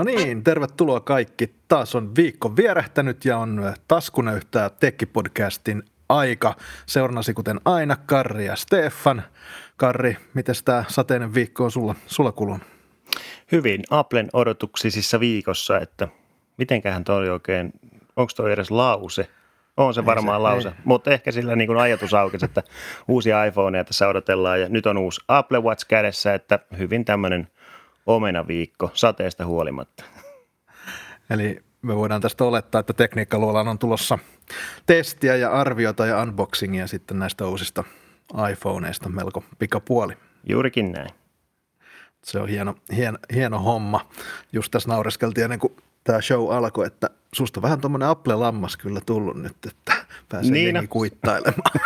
No niin, tervetuloa kaikki. Taas on viikko vierähtänyt ja on taskunäyttää Tekki-podcastin aika. Seurannasi kuten aina Karri ja Stefan. Karri, miten tämä sateinen viikko on sulla, sulla kulunut? Hyvin Applen odotuksisissa viikossa, että mitenköhän toi oikein, onko toi edes lause? On se varmaan ei se, lause, ei. mutta ehkä sillä niin kuin ajatus aukesi, että uusia iPhoneja tässä odotellaan ja nyt on uusi Apple Watch kädessä, että hyvin tämmöinen omenaviikko sateesta huolimatta. Eli me voidaan tästä olettaa, että tekniikkaluolaan on tulossa testiä ja arviota ja unboxingia sitten näistä uusista iPhoneista melko pikapuoli. Juurikin näin. Se on hieno, hieno, hieno homma. Just tässä naureskeltiin ennen kuin tämä show alkoi, että susta vähän tuommoinen Apple-lammas kyllä tullut nyt, että pääsee niin jengi kuittailemaan.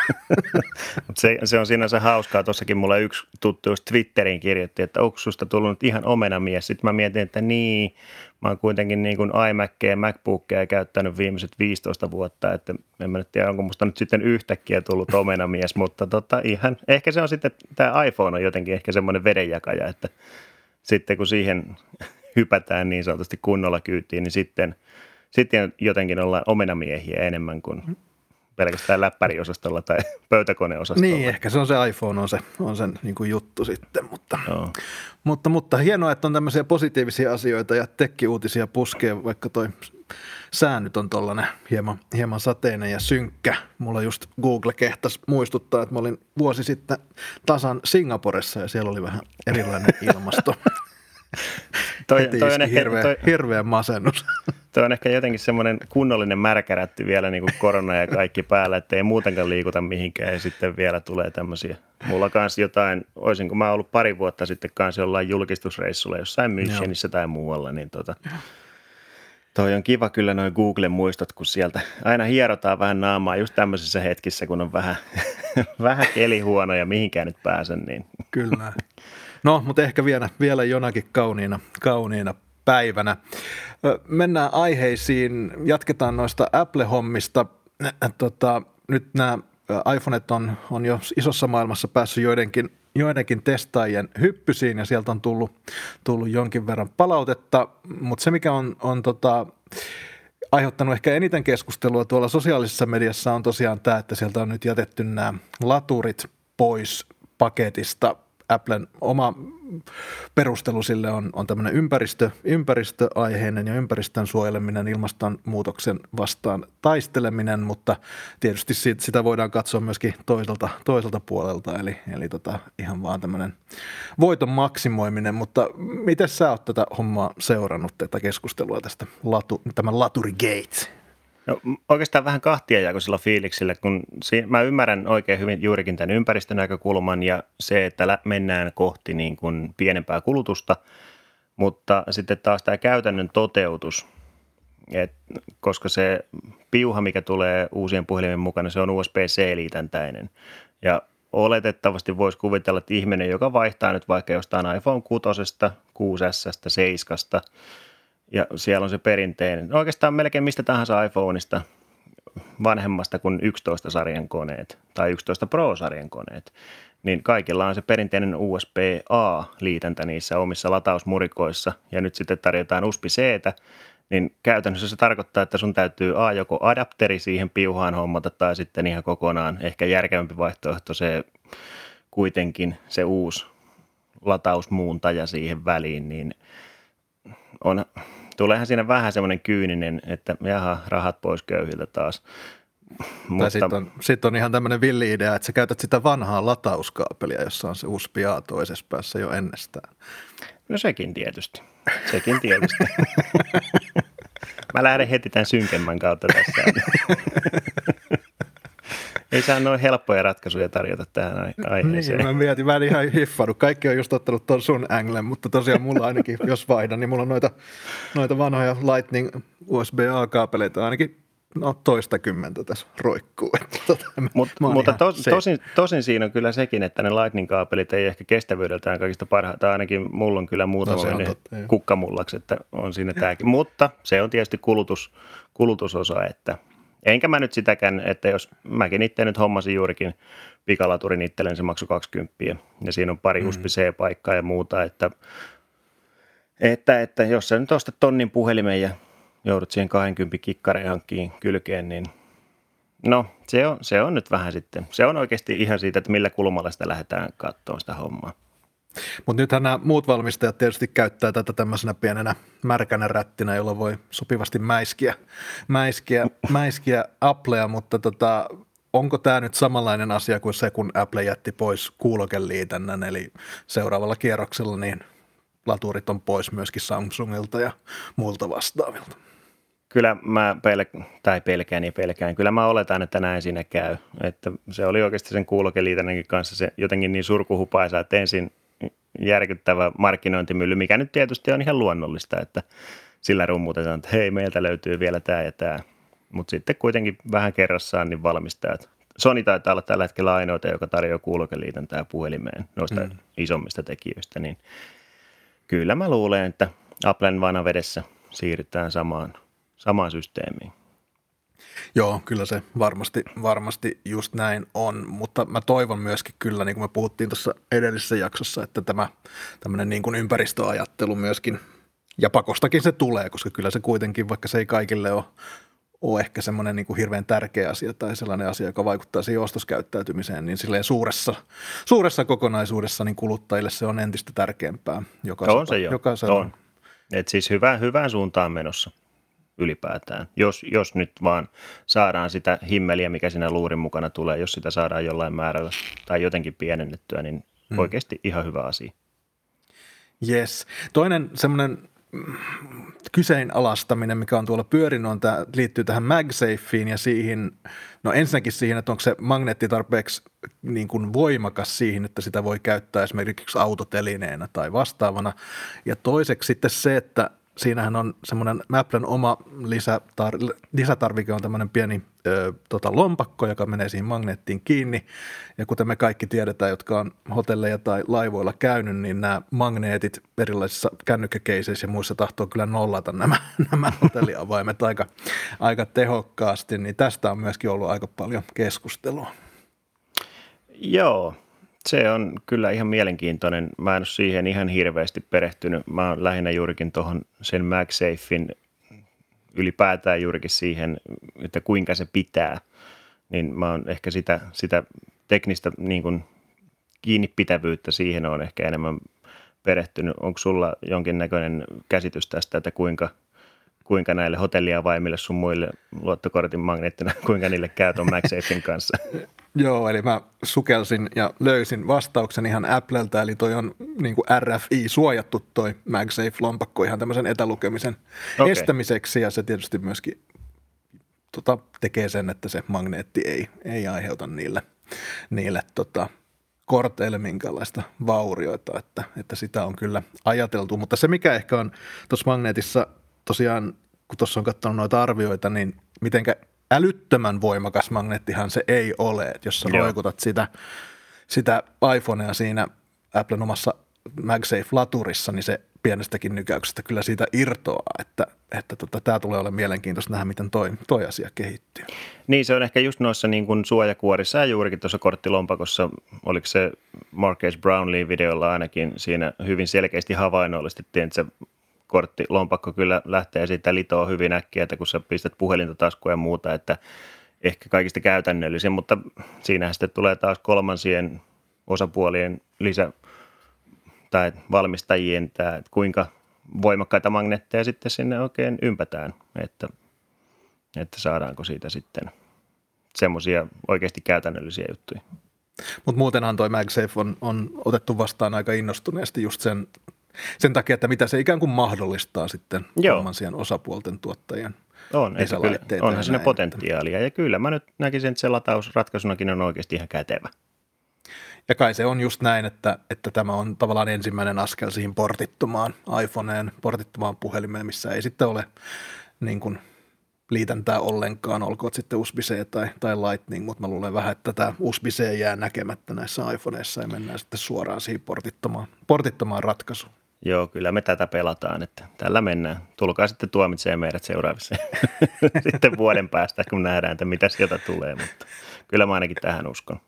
se, se, on sinänsä hauskaa. Tuossakin mulle yksi tuttu just Twitteriin kirjoitti, että onko susta tullut nyt ihan omenamies. Sitten mä mietin, että niin, mä oon kuitenkin niin kuin iMacia ja MacBookia käyttänyt viimeiset 15 vuotta, että en mä nyt tiedä, onko musta nyt sitten yhtäkkiä tullut omenamies, mutta tota, ihan, ehkä se on sitten, tämä iPhone on jotenkin ehkä semmoinen vedenjakaja, että sitten kun siihen hypätään niin sanotusti kunnolla kyytiin, niin sitten, sitten jotenkin ollaan omenamiehiä enemmän kuin pelkästään läppäriosastolla tai pöytäkoneosastolla. Niin, ehkä se on se iPhone, on se, on sen niin kuin juttu sitten, mutta, no. mutta, mutta hienoa, että on tämmöisiä positiivisia asioita ja tekkiuutisia puskee, vaikka toi sää nyt on tollainen hieman, hieman sateinen ja synkkä. Mulla just Google kehtas muistuttaa, että mä olin vuosi sitten tasan Singaporessa ja siellä oli vähän erilainen ilmasto. Toi, toi on ehkä, hirveä, toi, hirveä masennus. Toi on ehkä jotenkin semmoinen kunnollinen märkärätti vielä niin kuin korona ja kaikki päällä, että ei muutenkaan liikuta mihinkään ja sitten vielä tulee tämmöisiä. Mulla kanssa jotain, olisinko mä ollut pari vuotta sitten kanssa jollain julkistusreissulla jossain Münchenissä tai muualla, niin tota, Toi on kiva kyllä noin Googlen muistot, kun sieltä aina hierotaan vähän naamaa just tämmöisissä hetkissä, kun on vähän, vähän keli huono ja mihinkään nyt pääsen. Niin. Kyllä. No, mutta ehkä vielä, vielä jonakin kauniina, kauniina päivänä. Mennään aiheisiin, jatketaan noista Apple-hommista. Tota, nyt nämä iPhoneet on, on jo isossa maailmassa päässyt joidenkin, joidenkin testaajien hyppysiin ja sieltä on tullut, tullut jonkin verran palautetta, mutta se mikä on, on tota, aiheuttanut ehkä eniten keskustelua tuolla sosiaalisessa mediassa on tosiaan tämä, että sieltä on nyt jätetty nämä laturit pois paketista Applen oma perustelu sille on, on tämmöinen ympäristö, ympäristöaiheinen ja ympäristön suojeleminen, ilmastonmuutoksen vastaan taisteleminen, mutta tietysti siitä, sitä voidaan katsoa myöskin toiselta, toiselta puolelta, eli, eli tota, ihan vaan tämmöinen voiton maksimoiminen, mutta miten sä oot tätä hommaa seurannut, tätä keskustelua tästä latu, tämän Laturi Gates? No, oikeastaan vähän kahtia sillä fiiliksillä, kun si- mä ymmärrän oikein hyvin juurikin tämän ympäristön näkökulman ja se, että mennään kohti niin kuin pienempää kulutusta, mutta sitten taas tämä käytännön toteutus, et, koska se piuha, mikä tulee uusien puhelimen mukana, se on USB-C-liitäntäinen ja oletettavasti voisi kuvitella, että ihminen, joka vaihtaa nyt vaikka jostain iPhone 6, 6S, 7, ja siellä on se perinteinen, no oikeastaan melkein mistä tahansa iPhoneista vanhemmasta kuin 11-sarjan koneet tai 11 Pro-sarjan koneet, niin kaikilla on se perinteinen USB-A-liitäntä niissä omissa latausmurikoissa. Ja nyt sitten tarjotaan USB-C, niin käytännössä se tarkoittaa, että sun täytyy A joko adapteri siihen piuhaan hommata tai sitten ihan kokonaan. Ehkä järkevämpi vaihtoehto se kuitenkin se uusi latausmuuntaja siihen väliin, niin on, tuleehan siinä vähän semmoinen kyyninen, että jaha, rahat pois köyhiltä taas. Mutta... Sitten on, sit on ihan tämmöinen villi-idea, että sä käytät sitä vanhaa latauskaapelia, jossa on se USB-A toisessa päässä jo ennestään. No sekin tietysti. Sekin tietysti. Mä lähden heti tämän synkemmän kautta tässä. Ei saa noin helppoja ratkaisuja tarjota tähän aiheeseen. Niin, mä mietin, mä en ihan hiffannut. Kaikki on just ottanut tuon sun anglen, mutta tosiaan mulla ainakin, jos vaihdan, niin mulla on noita, noita vanhoja Lightning USB-A-kaapeleita ainakin no toista kymmentä tässä roikkuu. Tota, Mut, mutta tos, tosin, tosin siinä on kyllä sekin, että ne Lightning-kaapelit ei ehkä kestävyydeltään kaikista parhaita. Ainakin mulla on kyllä muutama no, kukkamullaksi, että on siinä tämäkin. Mutta se on tietysti kulutus, kulutusosa, että Enkä mä nyt sitäkään, että jos mäkin itse nyt hommasin juurikin pikalaturin itselleni, se maksoi 20 ja siinä on pari mm. USB-C-paikkaa ja muuta, että Että, että jos sä nyt ostat tonnin puhelimen ja joudut siihen 20 kikkareen hankkiin kylkeen, niin no se on, se on nyt vähän sitten. Se on oikeasti ihan siitä, että millä kulmalla sitä lähdetään katsoa sitä hommaa. Mutta nythän nämä muut valmistajat tietysti käyttää tätä tämmöisenä pienenä märkänä rättinä, jolla voi sopivasti mäiskiä, mäiskiä, mäiskiä Applea, mutta tota, onko tämä nyt samanlainen asia kuin se, kun Apple jätti pois kuulokeliitännän, eli seuraavalla kierroksella niin laturit on pois myöskin Samsungilta ja muilta vastaavilta? Kyllä mä pel- tai pelkään ja pelkään. Kyllä mä oletan, että näin siinä käy. Että se oli oikeasti sen kuulokeliitännänkin kanssa se jotenkin niin surkuhupaisa, että ensin järkyttävä markkinointimylly, mikä nyt tietysti on ihan luonnollista, että sillä rummutetaan, että hei, meiltä löytyy vielä tämä ja tämä. Mutta sitten kuitenkin vähän kerrassaan niin valmistajat. Sony taitaa olla tällä hetkellä ainoita, joka tarjoaa kuulokeliitäntää puhelimeen noista mm. isommista tekijöistä, niin kyllä mä luulen, että Applen vanavedessä siirrytään samaan, samaan systeemiin. Joo, kyllä se varmasti, varmasti just näin on, mutta mä toivon myöskin kyllä, niin kuin me puhuttiin tuossa edellisessä jaksossa, että tämä tämmöinen niin kuin ympäristöajattelu myöskin, ja pakostakin se tulee, koska kyllä se kuitenkin, vaikka se ei kaikille ole, ole ehkä semmoinen niin kuin hirveän tärkeä asia tai sellainen asia, joka vaikuttaa siihen ostoskäyttäytymiseen, niin silleen suuressa, suuressa kokonaisuudessa niin kuluttajille se on entistä tärkeämpää. Joka on se jo. Joka on. Et siis hyvään, hyvään suuntaan menossa ylipäätään. Jos, jos nyt vaan saadaan sitä himmeliä, mikä siinä luurin mukana tulee, jos sitä saadaan jollain määrällä tai jotenkin pienennettyä, niin hmm. oikeasti ihan hyvä asia. Yes. Toinen semmoinen kyseenalaistaminen, mikä on tuolla pyörinyt, on tämä, liittyy tähän MagSafeen ja siihen, no ensinnäkin siihen, että onko se magneetti tarpeeksi niin kuin voimakas siihen, että sitä voi käyttää esimerkiksi autotelineenä tai vastaavana. Ja toiseksi sitten se, että siinähän on semmoinen Applen oma lisätar, lisätarvike on tämmöinen pieni ö, tota, lompakko, joka menee siihen magneettiin kiinni. Ja kuten me kaikki tiedetään, jotka on hotelleja tai laivoilla käynyt, niin nämä magneetit erilaisissa kännykkäkeiseissä ja muissa tahtoo kyllä nollata nämä, nämä hotelliavaimet aika, aika tehokkaasti. Niin tästä on myöskin ollut aika paljon keskustelua. Joo, se on kyllä ihan mielenkiintoinen. Mä en ole siihen ihan hirveästi perehtynyt. Mä oon lähinnä juurikin tuohon sen MagSafein ylipäätään juurikin siihen, että kuinka se pitää. Niin mä oon ehkä sitä, sitä teknistä niin kuin kiinnipitävyyttä siihen on ehkä enemmän perehtynyt. Onko sulla jonkinnäköinen käsitys tästä, että kuinka – kuinka näille hotelliavaimille sun muille luottokortin magneettina, kuinka niille käy tuon MagSafein kanssa? Joo, eli mä sukelsin ja löysin vastauksen ihan Appleltä, eli toi on niin kuin RFI-suojattu toi MagSafe-lompakko ihan tämmöisen etälukemisen okay. estämiseksi, ja se tietysti myöskin tota, tekee sen, että se magneetti ei, ei aiheuta niille, niille tota, korteille minkälaista vaurioita, että, että sitä on kyllä ajateltu, mutta se mikä ehkä on tuossa magneetissa tosiaan, kun tuossa on katsonut noita arvioita, niin mitenkä älyttömän voimakas magneettihan se ei ole. että jos sä Joo. roikutat sitä, sitä iPhonea siinä Applen omassa MagSafe-laturissa, niin se pienestäkin nykäyksestä kyllä siitä irtoaa, että, että tota, tämä tulee olemaan mielenkiintoista nähdä, miten toi, toi asia kehittyy. Niin, se on ehkä just noissa niin kuin suojakuorissa ja juurikin tuossa korttilompakossa, oliko se Marcus Brownlee videolla ainakin siinä hyvin selkeästi havainnollistettiin, että se korttilompakko kyllä lähtee siitä litoa hyvin äkkiä, että kun sä pistät puhelinta taskuun ja muuta, että ehkä kaikista käytännöllisin, mutta siinähän sitten tulee taas kolmansien osapuolien lisä tai valmistajien tämä, että kuinka voimakkaita magneetteja sitten sinne oikein ympätään, että, että saadaanko siitä sitten semmoisia oikeasti käytännöllisiä juttuja. Mutta muutenhan toi MagSafe on, on otettu vastaan aika innostuneesti just sen sen takia, että mitä se ikään kuin mahdollistaa sitten kolmansien osapuolten tuottajien on, että kyllä, onhan siinä potentiaalia. Ja kyllä mä nyt näkisin, että se latausratkaisunakin on oikeasti ihan kätevä. Ja kai se on just näin, että, että tämä on tavallaan ensimmäinen askel siihen portittumaan iPhoneen, portittumaan puhelimeen, missä ei sitten ole niin kuin liitäntää ollenkaan, olkoon sitten USB-C tai, tai Lightning, mutta mä luulen vähän, että tämä USB-C jää näkemättä näissä iPhoneissa ja mennään sitten suoraan siihen portittomaan, portittomaan ratkaisuun. Joo, kyllä me tätä pelataan, että tällä mennään. Tulkaa sitten tuomitsee meidät seuraavissa sitten vuoden päästä, kun nähdään, että mitä sieltä tulee, mutta kyllä mä ainakin tähän uskon.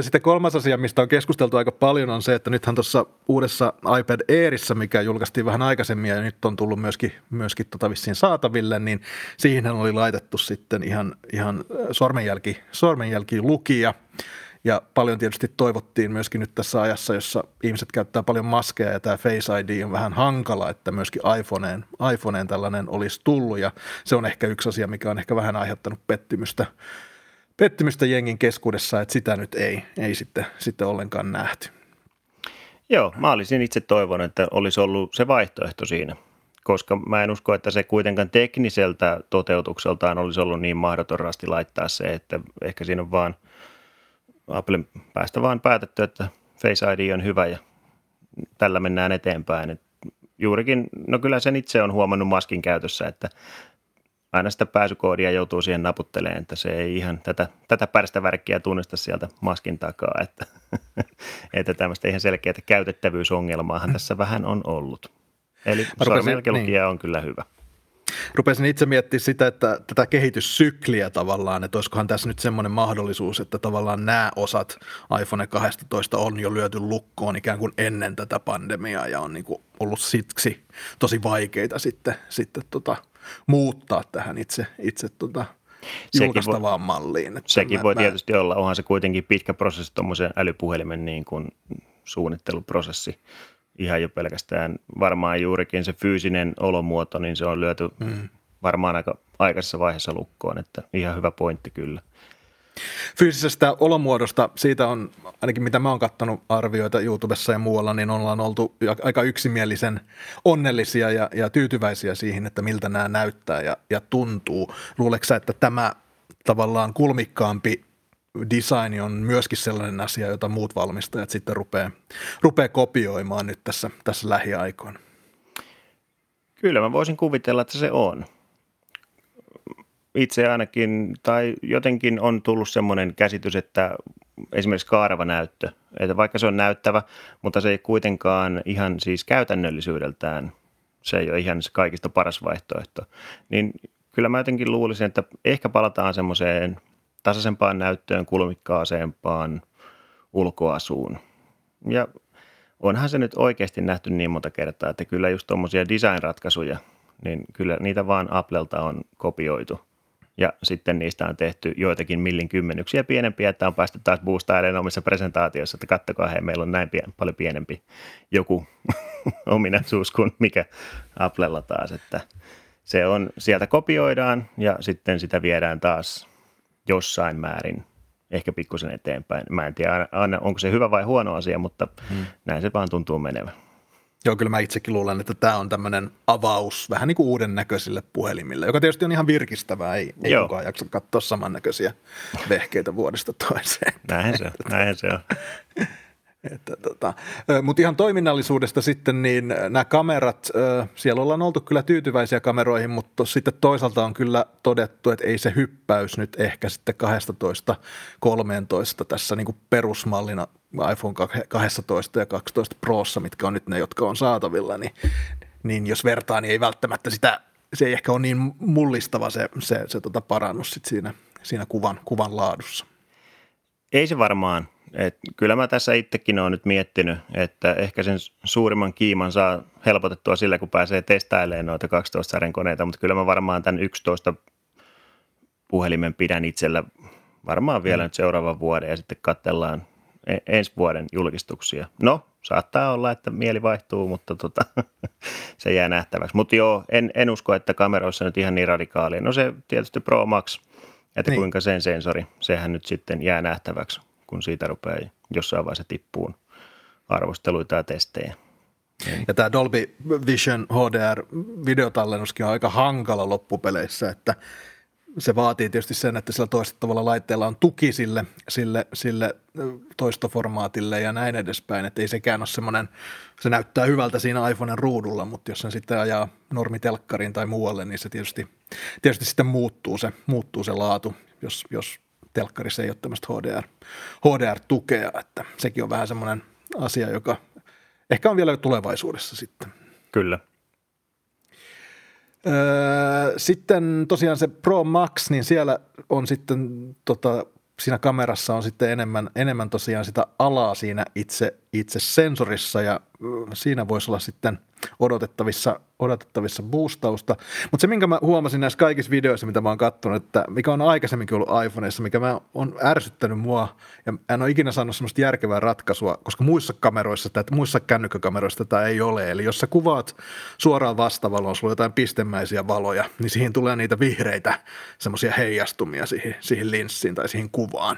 Sitten kolmas asia, mistä on keskusteltu aika paljon, on se, että nythän tuossa uudessa iPad Airissa, mikä julkaistiin vähän aikaisemmin ja nyt on tullut myöskin, myöskin tota vissiin saataville, niin siihen oli laitettu sitten ihan, ihan sormenjälki, sormenjälki lukija. Ja paljon tietysti toivottiin myöskin nyt tässä ajassa, jossa ihmiset käyttää paljon maskeja ja tämä Face ID on vähän hankala, että myöskin iPhoneen, iPhoneen tällainen olisi tullut. Ja se on ehkä yksi asia, mikä on ehkä vähän aiheuttanut pettymystä pettymystä jengin keskuudessa, että sitä nyt ei, ei sitten, sitten ollenkaan nähty. Joo, mä olisin itse toivonut, että olisi ollut se vaihtoehto siinä, koska mä en usko, että se kuitenkaan tekniseltä toteutukseltaan olisi ollut niin mahdoton rasti laittaa se, että ehkä siinä on vaan Apple päästä vaan päätetty, että Face ID on hyvä ja tällä mennään eteenpäin. Et juurikin, no kyllä sen itse on huomannut maskin käytössä, että aina sitä pääsykoodia joutuu siihen naputtelemaan, että se ei ihan tätä, tätä pärstä värkkiä tunnista sieltä maskin takaa, että, että tämmöistä ihan selkeää käytettävyysongelmaahan tässä vähän on ollut. Eli sormenjälkilukija niin. on kyllä hyvä. Rupesin itse miettimään sitä, että tätä kehityssykliä tavallaan, että olisikohan tässä nyt semmoinen mahdollisuus, että tavallaan nämä osat iPhone 12 on jo lyöty lukkoon ikään kuin ennen tätä pandemiaa ja on niin kuin ollut siksi tosi vaikeita sitten, sitten tota, muuttaa tähän itse, itse tota, julkaistavaan malliin. Että sekin mä, voi mä... tietysti olla, onhan se kuitenkin pitkä prosessi tuommoisen älypuhelimen niin kuin suunnitteluprosessi. Ihan jo pelkästään varmaan juurikin se fyysinen olomuoto, niin se on lyöty mm. varmaan aika aikaisessa vaiheessa lukkoon, että ihan hyvä pointti kyllä fyysisestä olomuodosta, siitä on ainakin mitä mä oon katsonut arvioita YouTubessa ja muualla, niin ollaan oltu aika yksimielisen onnellisia ja, ja tyytyväisiä siihen, että miltä nämä näyttää ja, ja tuntuu. Luuleeko että tämä tavallaan kulmikkaampi design on myöskin sellainen asia, jota muut valmistajat sitten rupeaa, rupeaa kopioimaan nyt tässä, tässä lähiaikoina? Kyllä mä voisin kuvitella, että se on itse ainakin, tai jotenkin on tullut semmoinen käsitys, että esimerkiksi kaareva näyttö, että vaikka se on näyttävä, mutta se ei kuitenkaan ihan siis käytännöllisyydeltään, se ei ole ihan se kaikista paras vaihtoehto, niin kyllä mä jotenkin luulisin, että ehkä palataan semmoiseen tasaisempaan näyttöön, kulmikkaasempaan ulkoasuun. Ja onhan se nyt oikeasti nähty niin monta kertaa, että kyllä just tuommoisia design-ratkaisuja, niin kyllä niitä vaan Applelta on kopioitu ja sitten niistä on tehty joitakin millin kymmenyksiä pienempiä, että on päästy taas boostailemaan omissa presentaatioissa, että kattokaa, hei, meillä on näin pien, paljon pienempi joku ominaisuus kuin mikä Applella taas, että se on, sieltä kopioidaan ja sitten sitä viedään taas jossain määrin ehkä pikkusen eteenpäin. Mä en tiedä aina, onko se hyvä vai huono asia, mutta hmm. näin se vaan tuntuu menevän. Joo, kyllä mä itsekin luulen, että tämä on tämmöinen avaus vähän niin kuin uuden näköisille puhelimille, joka tietysti on ihan virkistävää, ei, ei kukaan jaksa katsoa samannäköisiä vehkeitä vuodesta toiseen. Näin se on, näin se on. Että, tota, mutta ihan toiminnallisuudesta sitten, niin nämä kamerat, siellä ollaan oltu kyllä tyytyväisiä kameroihin, mutta sitten toisaalta on kyllä todettu, että ei se hyppäys nyt ehkä sitten 12-13 tässä niin kuin perusmallina iPhone 12 ja 12 Prossa, mitkä on nyt ne, jotka on saatavilla, niin, niin jos vertaa, niin ei välttämättä sitä, se ei ehkä ole niin mullistava se, se, se tota parannus sit siinä, siinä kuvan, kuvan laadussa. Ei se varmaan. Et kyllä mä tässä itsekin olen nyt miettinyt, että ehkä sen suurimman kiiman saa helpotettua sillä, kun pääsee testailemaan noita 12 sarjan koneita, mutta kyllä mä varmaan tämän 11 puhelimen pidän itsellä varmaan vielä mm. nyt seuraavan vuoden ja sitten katsellaan E- ensi vuoden julkistuksia. No, saattaa olla, että mieli vaihtuu, mutta tota, se jää nähtäväksi. Mutta joo, en, en usko, että kameroissa nyt ihan niin radikaalia. No se tietysti Pro Max, että niin. kuinka sen sensori, sehän nyt sitten jää nähtäväksi, kun siitä rupeaa jossain vaiheessa tippuun arvosteluita ja testejä. Ja tämä Dolby Vision HDR-videotallennuskin on aika hankala loppupeleissä, että se vaatii tietysti sen, että sillä toistettavalla laitteella on tuki sille, sille, sille toistoformaatille ja näin edespäin, että ei sekään ole semmoinen, se näyttää hyvältä siinä iPhoneen ruudulla, mutta jos sen sitten ajaa normitelkkariin tai muualle, niin se tietysti, tietysti sitten muuttuu se, muuttuu se laatu, jos, jos telkkarissa ei ole tämmöistä HDR, HDR-tukea, että sekin on vähän semmoinen asia, joka ehkä on vielä tulevaisuudessa sitten. Kyllä. Öö, sitten tosiaan se Pro Max, niin siellä on sitten tota, siinä kamerassa on sitten enemmän, enemmän tosiaan sitä alaa siinä itse, itse sensorissa ja siinä voisi olla sitten odotettavissa, odotettavissa boostausta. Mutta se, minkä mä huomasin näissä kaikissa videoissa, mitä mä oon katsonut, että mikä on aikaisemminkin ollut iPhoneissa, mikä mä on ärsyttänyt mua, ja en ole ikinä saanut semmoista järkevää ratkaisua, koska muissa kameroissa, tai muissa kännykkäkameroissa tätä ei ole. Eli jos sä kuvaat suoraan vastavaloon, sulla on jotain pistemäisiä valoja, niin siihen tulee niitä vihreitä semmoisia heijastumia siihen, siihen linssiin tai siihen kuvaan.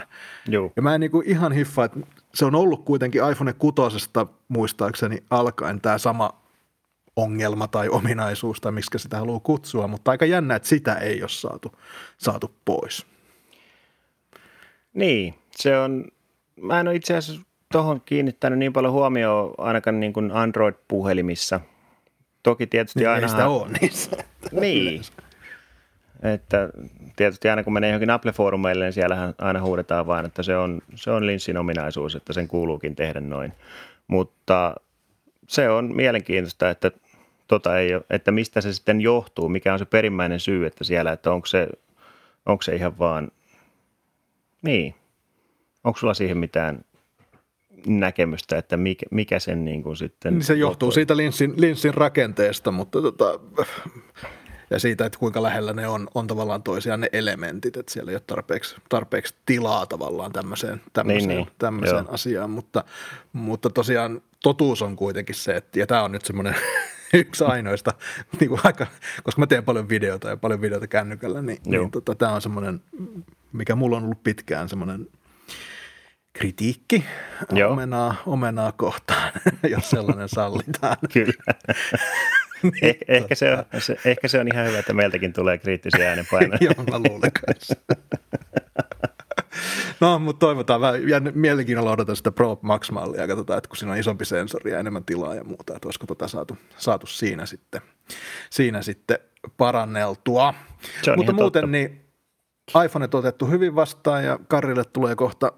Joo. Ja mä en niinku ihan hiffaa, että se on ollut kuitenkin iPhone 6 muistaakseni alkaen tämä sama ongelma tai ominaisuus tai miksi sitä haluaa kutsua, mutta aika jännä, että sitä ei ole saatu, saatu pois. Niin, se on, mä en ole itse asiassa tuohon kiinnittänyt niin paljon huomioon ainakaan niin kuin Android-puhelimissa. Toki tietysti niin aina... Ei sitä ole niissä. Niin. Että tietysti aina kun menee johonkin Apple-foorumeille, niin siellähän aina huudetaan vain, että se on, se on linssin ominaisuus, että sen kuuluukin tehdä noin. Mutta se on mielenkiintoista, että, tota ei ole, että mistä se sitten johtuu, mikä on se perimmäinen syy, että siellä, että onko se, onko se ihan vaan, niin, onko sulla siihen mitään näkemystä, että mikä, mikä sen niin kuin sitten... Niin se johtuu siitä linssin, linssin rakenteesta, mutta tota, ja siitä, että kuinka lähellä ne on, on tavallaan toisiaan ne elementit, että siellä ei ole tarpeeksi, tarpeeksi tilaa tavallaan tämmöiseen, tämmöiseen, Niin, niin. tämmöiseen Joo. asiaan, mutta, mutta tosiaan totuus on kuitenkin se, että, ja tämä on nyt semmoinen yksi ainoista, niin kuin aika, koska mä teen paljon videota ja paljon videota kännykällä, niin, Joo. niin tota, tämä on semmoinen, mikä mulla on ollut pitkään semmoinen kritiikki Joo. omenaa, omenaa kohtaan, jos sellainen sallitaan. Kyllä. Niin, Eh, ehkä, se on, se, ehkä se on ihan hyvä, että meiltäkin tulee kriittisiä äänenpainoja. Joo, mä luulen kanssa. No, mutta toivotaan. Mä jään mielenkiinnolla odotan sitä Pro Max-mallia. Katsotaan, että kun siinä on isompi sensori ja enemmän tilaa ja muuta, että olisiko tota saatu, saatu siinä, sitten, siinä sitten paranneltua. On mutta muuten totta. niin iPhoneet otettu hyvin vastaan ja Karille tulee kohta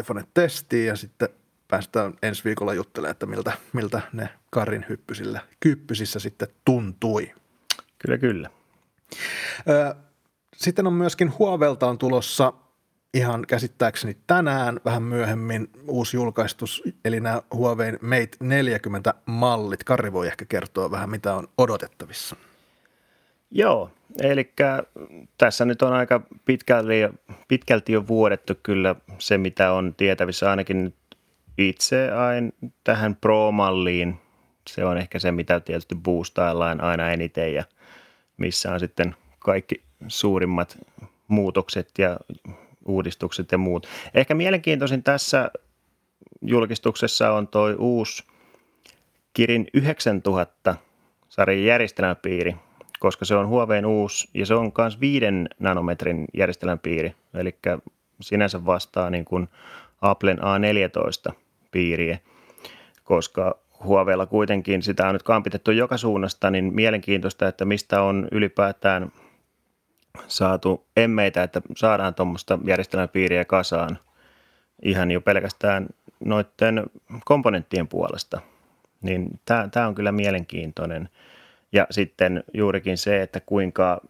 iPhone-testiin ja sitten päästään ensi viikolla juttelemaan, että miltä, miltä ne Karin hyppysillä, kyppysissä sitten tuntui. Kyllä, kyllä. Sitten on myöskin Huavelta on tulossa ihan käsittääkseni tänään vähän myöhemmin uusi julkaistus, eli nämä Huawei Mate 40 mallit. Karri voi ehkä kertoa vähän, mitä on odotettavissa. Joo, eli tässä nyt on aika pitkälti, pitkälti jo vuodettu kyllä se, mitä on tietävissä ainakin nyt itse aina tähän Pro-malliin. Se on ehkä se, mitä tietysti boostaillaan aina eniten ja missä on sitten kaikki suurimmat muutokset ja uudistukset ja muut. Ehkä mielenkiintoisin tässä julkistuksessa on tuo uusi Kirin 9000 sarjan järjestelmäpiiri, koska se on Huaweiin uusi ja se on myös 5 nanometrin järjestelmäpiiri, eli sinänsä vastaa niin kuin Applen A14 piiriä, koska Huaweilla kuitenkin sitä on nyt kampitettu joka suunnasta, niin mielenkiintoista, että mistä on ylipäätään saatu emmeitä, että saadaan tuommoista järjestelmäpiiriä kasaan ihan jo pelkästään noiden komponenttien puolesta. Niin tämä on kyllä mielenkiintoinen. Ja sitten juurikin se, että kuinka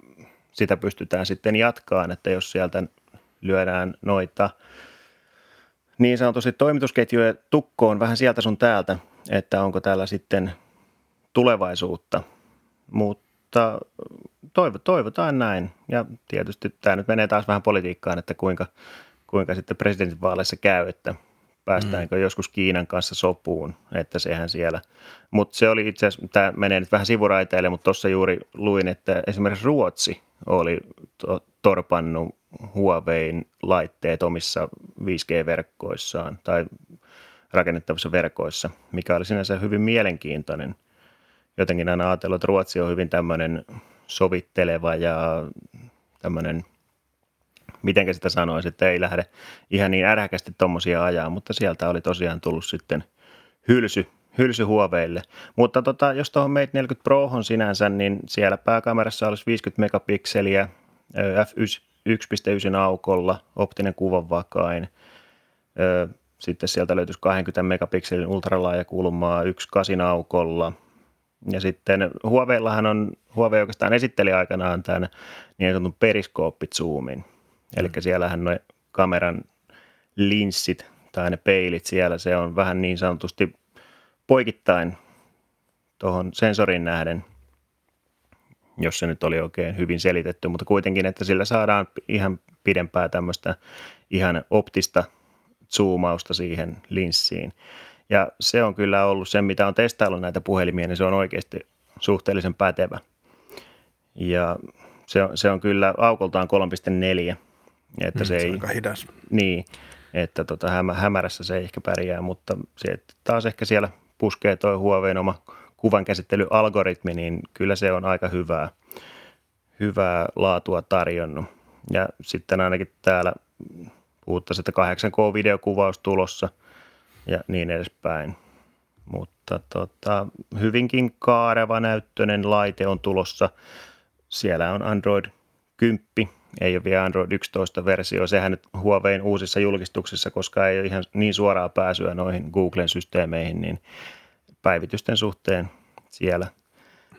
sitä pystytään sitten jatkaan, että jos sieltä lyödään noita niin sanotusti toimitusketjuja tukkoon vähän sieltä sun täältä, että onko täällä sitten tulevaisuutta. Mutta toivo, toivotaan näin. Ja tietysti tämä nyt menee taas vähän politiikkaan, että kuinka, kuinka sitten presidentinvaaleissa käy, että päästäänkö mm. joskus Kiinan kanssa sopuun, että sehän siellä. Mutta se oli itse asiassa, tämä menee nyt vähän sivuraiteille, mutta tuossa juuri luin, että esimerkiksi Ruotsi oli to- torpannut Huawein laitteet omissa 5G-verkkoissaan tai rakennettavissa verkoissa, mikä oli sinänsä hyvin mielenkiintoinen. Jotenkin aina ajatellut, että Ruotsi on hyvin tämmöinen sovitteleva ja tämmöinen, miten sitä sanoisi, että ei lähde ihan niin ärhäkästi tuommoisia ajaa, mutta sieltä oli tosiaan tullut sitten hylsy, hylsy Huaweille. Mutta tota, jos tuohon Mate 40 Prohon sinänsä, niin siellä pääkamerassa olisi 50 megapikseliä, ö, f1.9 aukolla, optinen kuvanvakain. Ö, Sitten sieltä löytyisi 20 megapikselin ultralaajakulmaa, yksi kasin aukolla. Ja sitten Huaweillahan on, Huawei oikeastaan esitteli aikanaan tämän niin sanotun periskooppizoomin. Eli siellähän ne kameran linssit tai ne peilit siellä, se on vähän niin sanotusti poikittain tuohon sensorin nähden, jos se nyt oli oikein hyvin selitetty, mutta kuitenkin, että sillä saadaan ihan pidempää tämmöistä ihan optista zoomausta siihen linssiin. Ja se on kyllä ollut se, mitä on testaillut näitä puhelimia, niin se on oikeasti suhteellisen pätevä. Ja se on, se on kyllä aukoltaan 3.4. Että mm, se, se ei, aika hidas. Niin, että tota, hämä, hämärässä se ei ehkä pärjää, mutta se, että taas ehkä siellä puskee tuo Huaweiin oma kuvankäsittelyalgoritmi, niin kyllä se on aika hyvää, hyvää laatua tarjonnut. Ja sitten ainakin täällä puhuttaisiin, että 8K-videokuvaus tulossa ja niin edespäin. Mutta tota, hyvinkin kaareva näyttöinen laite on tulossa. Siellä on Android 10, ei ole vielä Android 11 versio. Sehän nyt Huawein uusissa julkistuksissa, koska ei ole ihan niin suoraa pääsyä noihin Googlen systeemeihin, niin päivitysten suhteen siellä,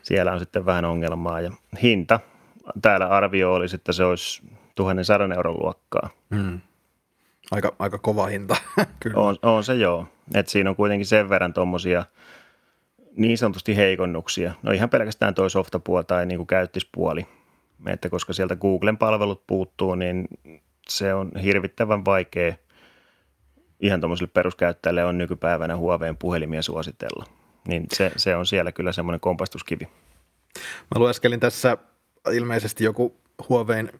siellä on sitten vähän ongelmaa. Ja hinta, täällä arvio olisi, että se olisi 1100 euron luokkaa. Hmm. Aika, aika kova hinta, kyllä. On, on se joo. Et siinä on kuitenkin sen verran tuommoisia niin sanotusti heikonnuksia. No ihan pelkästään toi softapuoli tai niin kuin käyttispuoli. Että koska sieltä Googlen palvelut puuttuu, niin se on hirvittävän vaikea ihan tuommoiselle peruskäyttäjälle on nykypäivänä Huaweiin puhelimia suositella. Niin se, se on siellä kyllä semmoinen kompastuskivi. Mä lueskelin tässä ilmeisesti joku Huaweiin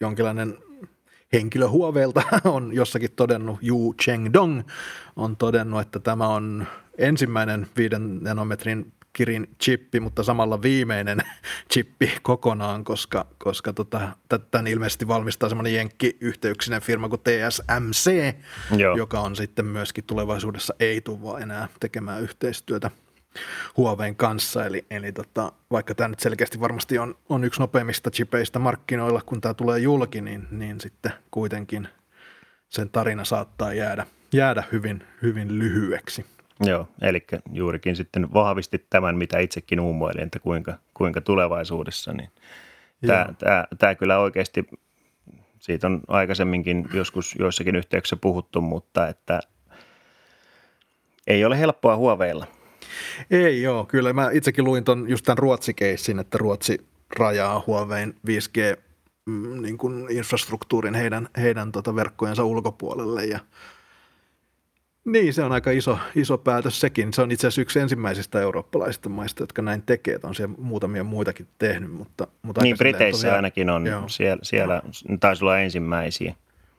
jonkinlainen henkilö Huoveilta on jossakin todennut, Yu Chengdong on todennut, että tämä on ensimmäinen viiden nanometrin Kirin chippi, mutta samalla viimeinen chippi kokonaan, koska, koska tota, tämän ilmeisesti valmistaa semmoinen jenkkiyhteyksinen firma kuin TSMC, Joo. joka on sitten myöskin tulevaisuudessa ei tule enää tekemään yhteistyötä Huaweiin kanssa, eli, eli tota, vaikka tämä nyt selkeästi varmasti on, on yksi nopeimmista chipeistä markkinoilla, kun tämä tulee julki, niin, niin sitten kuitenkin sen tarina saattaa jäädä, jäädä hyvin, hyvin lyhyeksi. Joo, eli juurikin sitten vahvisti tämän, mitä itsekin uumoilin, että kuinka, kuinka tulevaisuudessa, niin tämä, tämä, tämä kyllä oikeasti, siitä on aikaisemminkin joskus joissakin yhteyksissä puhuttu, mutta että ei ole helppoa huoveilla. Ei joo, kyllä mä itsekin luin ton, just tämän Ruotsi-keissin, että Ruotsi rajaa Huaweiin 5G mm, niin kuin infrastruktuurin heidän, heidän tota verkkojensa ulkopuolelle ja niin, se on aika iso, iso päätös sekin. Se on itse asiassa yksi ensimmäisistä eurooppalaisista maista, jotka näin tekee. On siellä muutamia muitakin tehnyt, mutta... mutta niin, Briteissä tosiaan, ainakin on. Joo. Siellä, siellä taisi olla ensimmäisiä.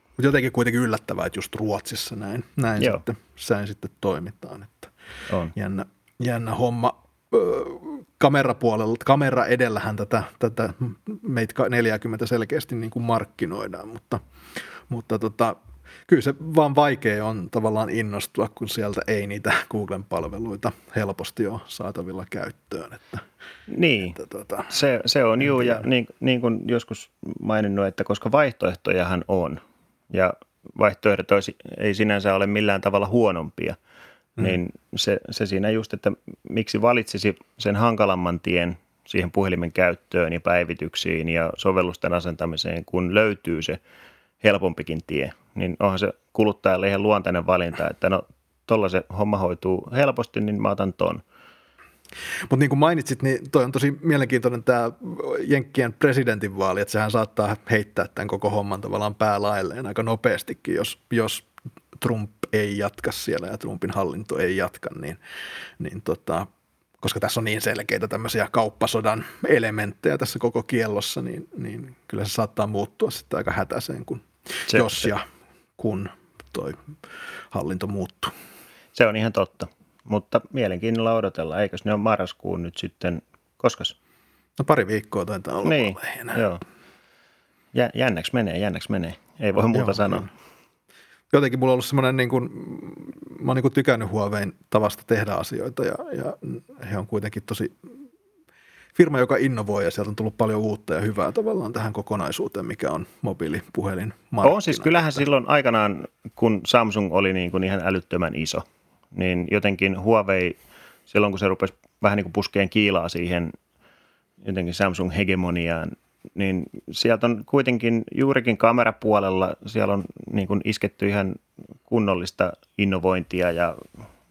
Mutta jotenkin kuitenkin yllättävää, että just Ruotsissa näin, näin, sitten, näin sitten toimitaan. Että on. Jännä, jännä homma. Kamerapuolella, kamera edellähän tätä, tätä meitä 40 selkeästi niin kuin markkinoidaan, mutta, mutta tota, kyllä se vaan vaikea on tavallaan innostua, kun sieltä ei niitä Googlen palveluita helposti ole saatavilla käyttöön. Että, niin, että, tota, se, se on juu, ja niin, niin kuin joskus maininnut, että koska vaihtoehtojahan on, ja vaihtoehdot ei sinänsä ole millään tavalla huonompia, mm. niin se, se siinä just, että miksi valitsisi sen hankalamman tien siihen puhelimen käyttöön ja päivityksiin ja sovellusten asentamiseen, kun löytyy se helpompikin tie, niin onhan se kuluttajalle ihan luontainen valinta, että no tuolla se homma hoituu helposti, niin mä otan ton. Mutta niin kuin mainitsit, niin toi on tosi mielenkiintoinen tämä Jenkkien presidentinvaali, että sehän saattaa heittää tämän koko homman tavallaan päälailleen aika nopeastikin, jos, jos Trump ei jatka siellä ja Trumpin hallinto ei jatka, niin, niin tota, koska tässä on niin selkeitä tämmöisiä kauppasodan elementtejä tässä koko kiellossa, niin, niin kyllä se saattaa muuttua sitten aika hätäiseen, kun se, jos ja kun toi hallinto muuttuu. Se on ihan totta, mutta mielenkiinnolla odotellaan. Eikös ne ole marraskuun nyt sitten, koska? No pari viikkoa taitaa olla. Niin, joo. Jännäksi menee, jännäksi menee. Ei voi muuta joo, sanoa. Kyllä jotenkin mulla on ollut semmoinen, niin kuin, mä oon niin kuin tykännyt Huaweiin tavasta tehdä asioita ja, ja he on kuitenkin tosi firma, joka innovoi ja sieltä on tullut paljon uutta ja hyvää tavallaan tähän kokonaisuuteen, mikä on mobiilipuhelin On siis kyllähän silloin aikanaan, kun Samsung oli niin kuin ihan älyttömän iso, niin jotenkin Huawei, silloin kun se rupesi vähän niin kuin puskeen kiilaa siihen jotenkin Samsung hegemoniaan, niin sieltä on kuitenkin juurikin kamerapuolella, siellä on niin kuin isketty ihan kunnollista innovointia ja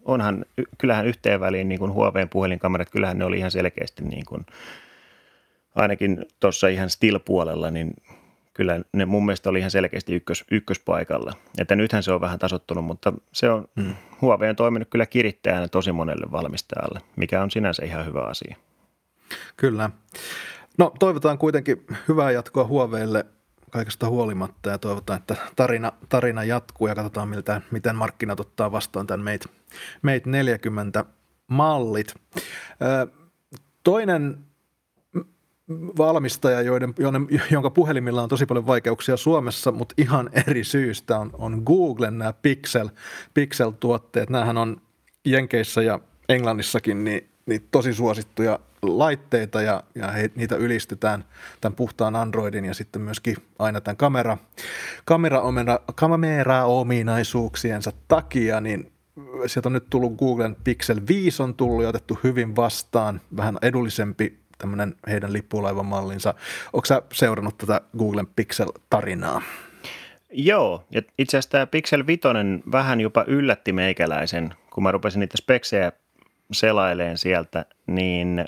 onhan, kyllähän yhteen väliin niin kuin Huaweiin puhelinkamerat, kyllähän ne oli ihan selkeästi niin kuin, ainakin tuossa ihan still-puolella, niin kyllä ne mun mielestä oli ihan selkeästi ykkös, ykköspaikalla. Että nythän se on vähän tasottunut, mutta se on, hmm. Huawei on toiminut kyllä kirittäjänä tosi monelle valmistajalle, mikä on sinänsä ihan hyvä asia. Kyllä. No toivotaan kuitenkin hyvää jatkoa Huoveille kaikesta huolimatta ja toivotaan, että tarina, tarina jatkuu ja katsotaan miltä, miten markkinat ottaa vastaan tämän Mate, Mate 40 mallit. Toinen valmistaja, joiden, jonka puhelimilla on tosi paljon vaikeuksia Suomessa, mutta ihan eri syystä on, on Googlen nämä Pixel, Pixel-tuotteet. Nämähän on Jenkeissä ja Englannissakin niin, niin tosi suosittuja laitteita ja, ja he, niitä ylistetään tämän puhtaan Androidin ja sitten myöskin aina tämän kamera, kamera, kamera-ominaisuuksiensa takia, niin sieltä on nyt tullut Googlen Pixel 5 on tullut ja otettu hyvin vastaan, vähän edullisempi tämmöinen heidän lippulaivamallinsa. Onko sä seurannut tätä Googlen Pixel-tarinaa? Joo, ja itse asiassa tämä Pixel 5 vähän jopa yllätti meikäläisen, kun mä rupesin niitä speksejä selaileen sieltä, niin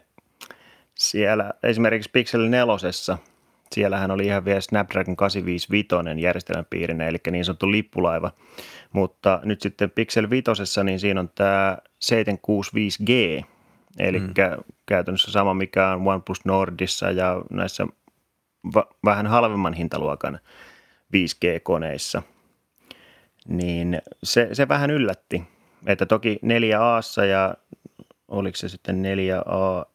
siellä esimerkiksi Pixel 4, siellähän oli ihan vielä Snapdragon 855 järjestelmän piirinä, eli niin sanottu lippulaiva. Mutta nyt sitten Pixel 5, niin siinä on tämä 765G, eli mm. käytännössä sama mikä on OnePlus Nordissa ja näissä va- vähän halvemman hintaluokan 5G-koneissa. Niin se, se vähän yllätti, että toki 4A ja oliko se sitten 4A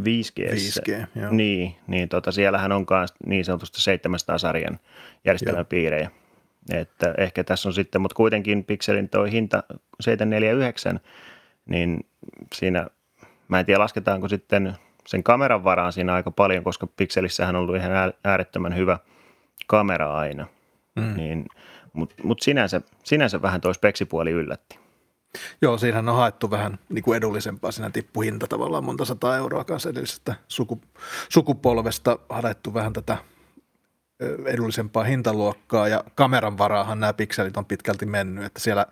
5G. 5G joo. Niin, niin tota, siellähän on myös niin sanotusti 700 sarjan järjestelmäpiirejä. Että ehkä tässä on sitten, mutta kuitenkin Pixelin tuo hinta 749, niin siinä, mä en tiedä lasketaanko sitten sen kameran varaan siinä aika paljon, koska Pixelissähän on ollut ihan äärettömän hyvä kamera aina. Mm. Niin, mutta mut sinänsä, sinänsä vähän tuo speksipuoli yllätti. Joo, siinähän on haettu vähän niin kuin edullisempaa. Siinä tippu hinta tavallaan monta sataa euroa kanssa edellisestä suku, sukupolvesta. Haettu vähän tätä edullisempaa hintaluokkaa ja kameran varaahan nämä pikselit on pitkälti mennyt, että siellä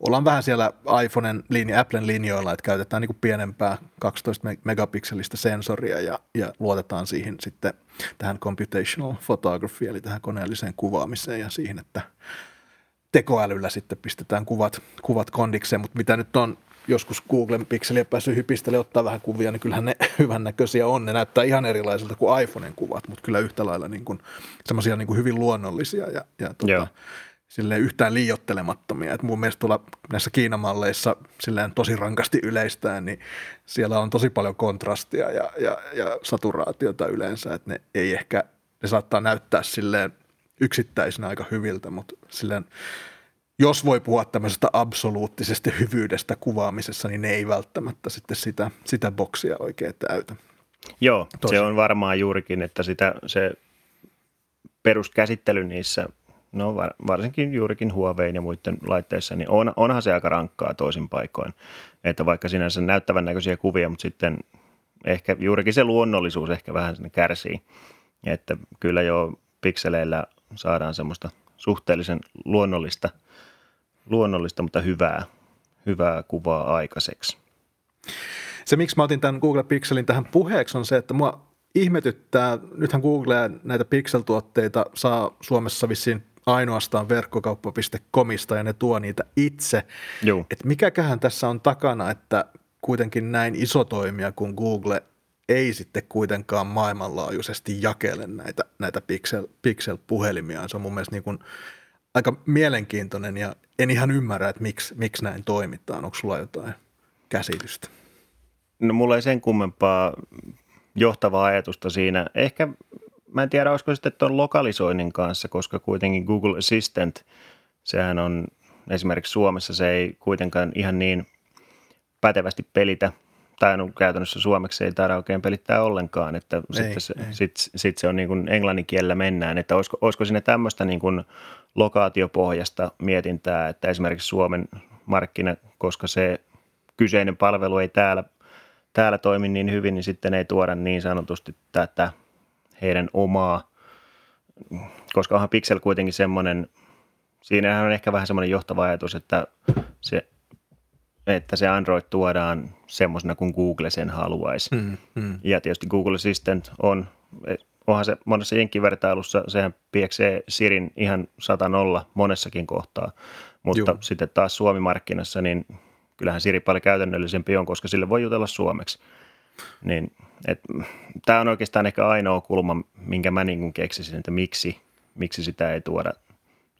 ollaan vähän siellä iPhoneen linja, Applen linjoilla, että käytetään niin kuin pienempää 12 megapikselistä sensoria ja, ja luotetaan siihen sitten tähän computational photography, eli tähän koneelliseen kuvaamiseen ja siihen, että tekoälyllä sitten pistetään kuvat, kuvat kondikseen, mutta mitä nyt on joskus Googlen pikseliä päässyt hypistelle ottaa vähän kuvia, niin kyllähän ne hyvännäköisiä on. Ne näyttää ihan erilaisilta kuin iPhoneen kuvat, mutta kyllä yhtä lailla niin kuin, semmoisia niin kuin hyvin luonnollisia ja, ja tuota, silleen yhtään liiottelemattomia. Et mun mielestä tuolla näissä Kiinamalleissa silleen tosi rankasti yleistään, niin siellä on tosi paljon kontrastia ja, ja, ja saturaatiota yleensä, että ne ei ehkä, ne saattaa näyttää silleen yksittäisenä aika hyviltä, mutta silleen, jos voi puhua tämmöisestä absoluuttisesta hyvyydestä kuvaamisessa, niin ne ei välttämättä sitten sitä, sitä boksia oikein täytä. Joo, Tosi. se on varmaan juurikin, että sitä, se peruskäsittely niissä, no varsinkin juurikin Huawei ja muiden laitteissa, niin on, onhan se aika rankkaa toisin paikoin. Että vaikka sinänsä näyttävän näköisiä kuvia, mutta sitten ehkä juurikin se luonnollisuus ehkä vähän sinne kärsii. Että kyllä jo pikseleillä saadaan semmoista suhteellisen luonnollista, luonnollista mutta hyvää, hyvää kuvaa aikaiseksi. Se, miksi mä otin tämän Google Pixelin tähän puheeksi, on se, että mua ihmetyttää, nythän Google näitä Pixel-tuotteita saa Suomessa vissiin ainoastaan verkkokauppa.comista ja ne tuo niitä itse. Että mikäköhän tässä on takana, että kuitenkin näin iso toimija kuin Google ei sitten kuitenkaan maailmanlaajuisesti jakele näitä, näitä Pixel, Pixel-puhelimia. Se on mun mielestä niin kuin aika mielenkiintoinen ja en ihan ymmärrä, että miksi, miksi näin toimitaan. Onko sulla jotain käsitystä? No mulla ei sen kummempaa johtavaa ajatusta siinä. Ehkä mä en tiedä, olisiko sitten tuon lokalisoinnin kanssa, koska kuitenkin Google Assistant, sehän on esimerkiksi Suomessa, se ei kuitenkaan ihan niin pätevästi pelitä tai no, käytännössä suomeksi ei taida oikein pelittää ollenkaan, että ei, sitten se, ei. Sit, sit se on niin kuin englannin kielellä mennään, että olisiko, olisiko sinne tämmöistä niin kuin lokaatiopohjasta mietintää, että esimerkiksi Suomen markkina, koska se kyseinen palvelu ei täällä, täällä toimi niin hyvin, niin sitten ei tuoda niin sanotusti tätä heidän omaa, koska onhan Pixel kuitenkin semmoinen, siinähän on ehkä vähän semmoinen johtava ajatus, että se, että se Android tuodaan semmoisena kuin Google sen haluaisi. Mm, mm. Ja tietysti Google Assistant on, onhan se monessa jenkkivertailussa, sehän pieksee Sirin ihan nolla monessakin kohtaa, mutta Juh. sitten taas Suomi-markkinassa, niin kyllähän Siri paljon käytännöllisempi on, koska sille voi jutella suomeksi. Niin, tämä on oikeastaan ehkä ainoa kulma, minkä mä niin keksisin, että miksi, miksi sitä ei tuoda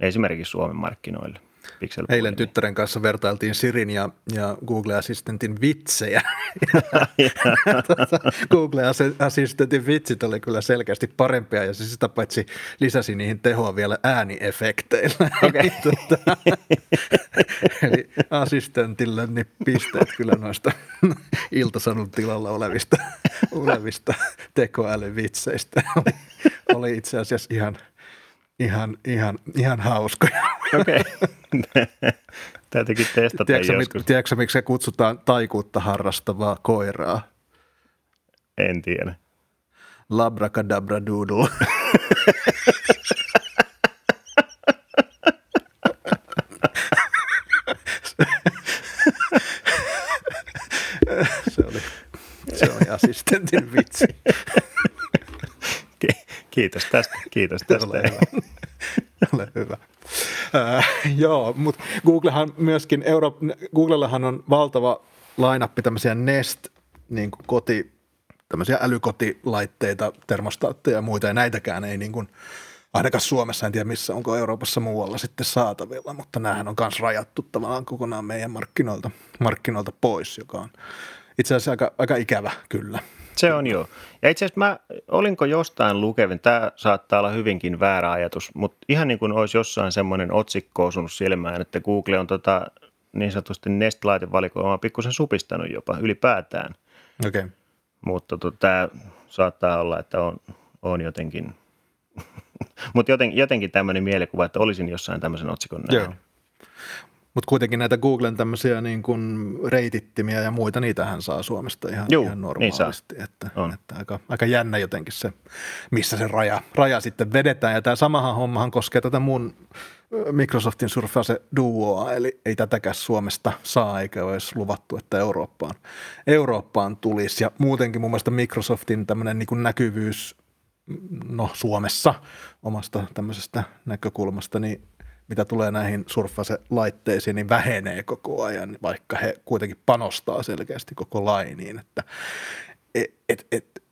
esimerkiksi Suomen markkinoille. Pixel Eilen tyttären kanssa vertailtiin Sirin ja, ja Google Assistantin vitsejä. tuota, Google Assistantin vitsit oli kyllä selkeästi parempia ja se sitä paitsi lisäsi niihin tehoa vielä ääniefekteillä. Okay. tuota, eli assistantille niin pisteet kyllä noista iltasanun tilalla olevista, olevista tekoälyvitseistä oli, oli itse asiassa ihan – ihan, ihan, ihan hauskoja. Okei. Okay. Täytyykin testata tiedätkö, joskus. Tiedätkö, miksi se kutsutaan taikuutta harrastavaa koiraa? En tiedä. Labrakadabra doodle. se oli, se oli assistentin vitsi. Kiitos tästä, kiitos tästä. Ole hyvä. Ole hyvä. Äh, joo, mutta Googlehan myöskin, Euro, Googlellahan on valtava lainappi tämmöisiä Nest niin kuin koti, tämmöisiä älykotilaitteita, termostaatteja ja muita, ja näitäkään ei niin kuin, ainakaan Suomessa, en tiedä missä, onko Euroopassa muualla sitten saatavilla, mutta näähän on myös rajattu tavallaan kokonaan meidän markkinoilta, markkinoilta pois, joka on itse asiassa aika, aika ikävä kyllä. Se on joo. Ja itse asiassa mä olinko jostain lukevin, tämä saattaa olla hyvinkin väärä ajatus, mutta ihan niin kuin olisi jossain semmoinen otsikko osunut silmään, että Google on tota, niin sanotusti Nest-laitevalikoimaa pikkusen supistanut jopa ylipäätään. Okei. Okay. Mutta tota, tämä saattaa olla, että on, on jotenkin, mutta joten, jotenkin tämmöinen mielikuva, että olisin jossain tämmöisen otsikon nähnyt. Joo. Mutta kuitenkin näitä Googlen tämmöisiä niin kuin reitittimiä ja muita, niitähän saa Suomesta ihan, Juu, ihan niin normaalisti. Niin että, että aika, aika jännä jotenkin se, missä se raja, raja sitten vedetään. Ja tämä samahan hommahan koskee tätä mun Microsoftin Surface Duoa, eli ei tätäkään Suomesta saa, eikä olisi luvattu, että Eurooppaan, Eurooppaan tulisi. Ja muutenkin mun mielestä Microsoftin tämmöinen niin näkyvyys no, Suomessa omasta tämmöisestä näkökulmasta, niin mitä tulee näihin surffase-laitteisiin, niin vähenee koko ajan, vaikka he kuitenkin panostaa selkeästi koko lainiin. Että, et, et, et,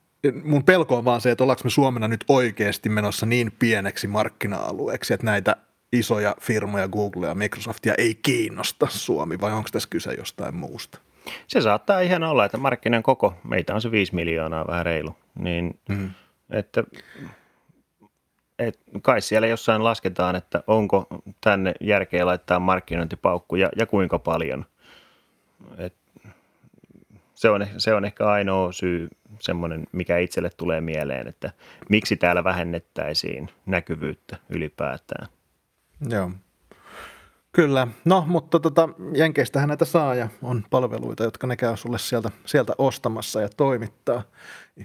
mun pelko on vaan se, että ollaanko me Suomena nyt oikeasti menossa niin pieneksi markkina-alueeksi, että näitä isoja firmoja, Google ja Microsoftia ei kiinnosta Suomi, vai onko tässä kyse jostain muusta? Se saattaa ihan olla, että markkinan koko, meitä on se 5 miljoonaa vähän reilu, niin mm. että et kai siellä jossain lasketaan, että onko tänne järkeä laittaa markkinointipaukku ja, ja kuinka paljon. Et se, on, se on ehkä ainoa syy, semmoinen, mikä itselle tulee mieleen, että miksi täällä vähennettäisiin näkyvyyttä ylipäätään. Joo. Kyllä, no mutta tota, Jenkeistähän näitä saa ja on palveluita, jotka ne käy sulle sieltä, sieltä ostamassa ja toimittaa.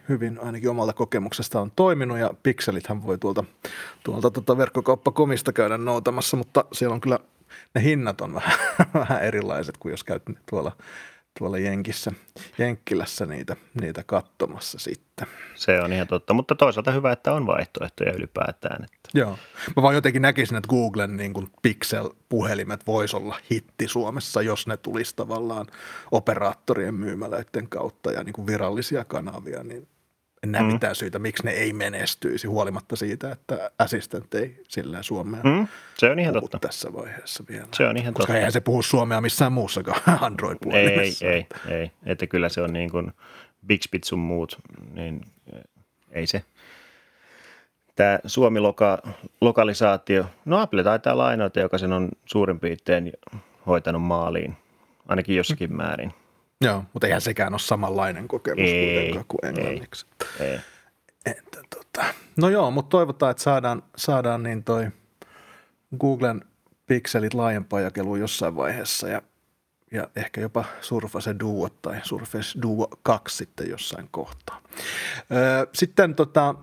Hyvin ainakin omalta kokemuksesta on toiminut ja pikselithän voi tuolta, tuolta tota verkkokauppakomista käydä noutamassa, mutta siellä on kyllä ne hinnat on vähän, vähän erilaiset kuin jos käyt tuolla tuolla Jenkissä, Jenkkilässä niitä, niitä katsomassa sitten. Se on ihan totta, mutta toisaalta hyvä, että on vaihtoehtoja ylipäätään. Että. Joo, mä vaan jotenkin näkisin, että Googlen niin kuin Pixel-puhelimet voisi olla hitti Suomessa, jos ne tulisi tavallaan operaattorien myymälöiden kautta ja niin kuin virallisia kanavia, niin en näe mm. mitään syytä, miksi ne ei menestyisi huolimatta siitä, että Assistant ei sillä Suomea mm. Se on ihan totta. tässä vaiheessa vielä. Se on ihan Koska totta. eihän se puhu suomea missään muussakaan android Ei, ei, ei. Että kyllä se on niin kuin Bixbit sun muut, niin eh, ei se. Tämä Suomi-lokalisaatio, no Apple taitaa lainoita, joka sen on suurin piirtein hoitanut maaliin, ainakin jossakin määrin. Joo, mutta eihän sekään ole samanlainen kokemus ei, kuin englanniksi. Ei, ei. Että, tota, no joo, mutta toivotaan, että saadaan, saadaan niin toi Googlen pikselit laajempaa jakeluun jossain vaiheessa ja, ja ehkä jopa Surface Duo tai Surface Duo 2 sitten jossain kohtaa. Sitten tota,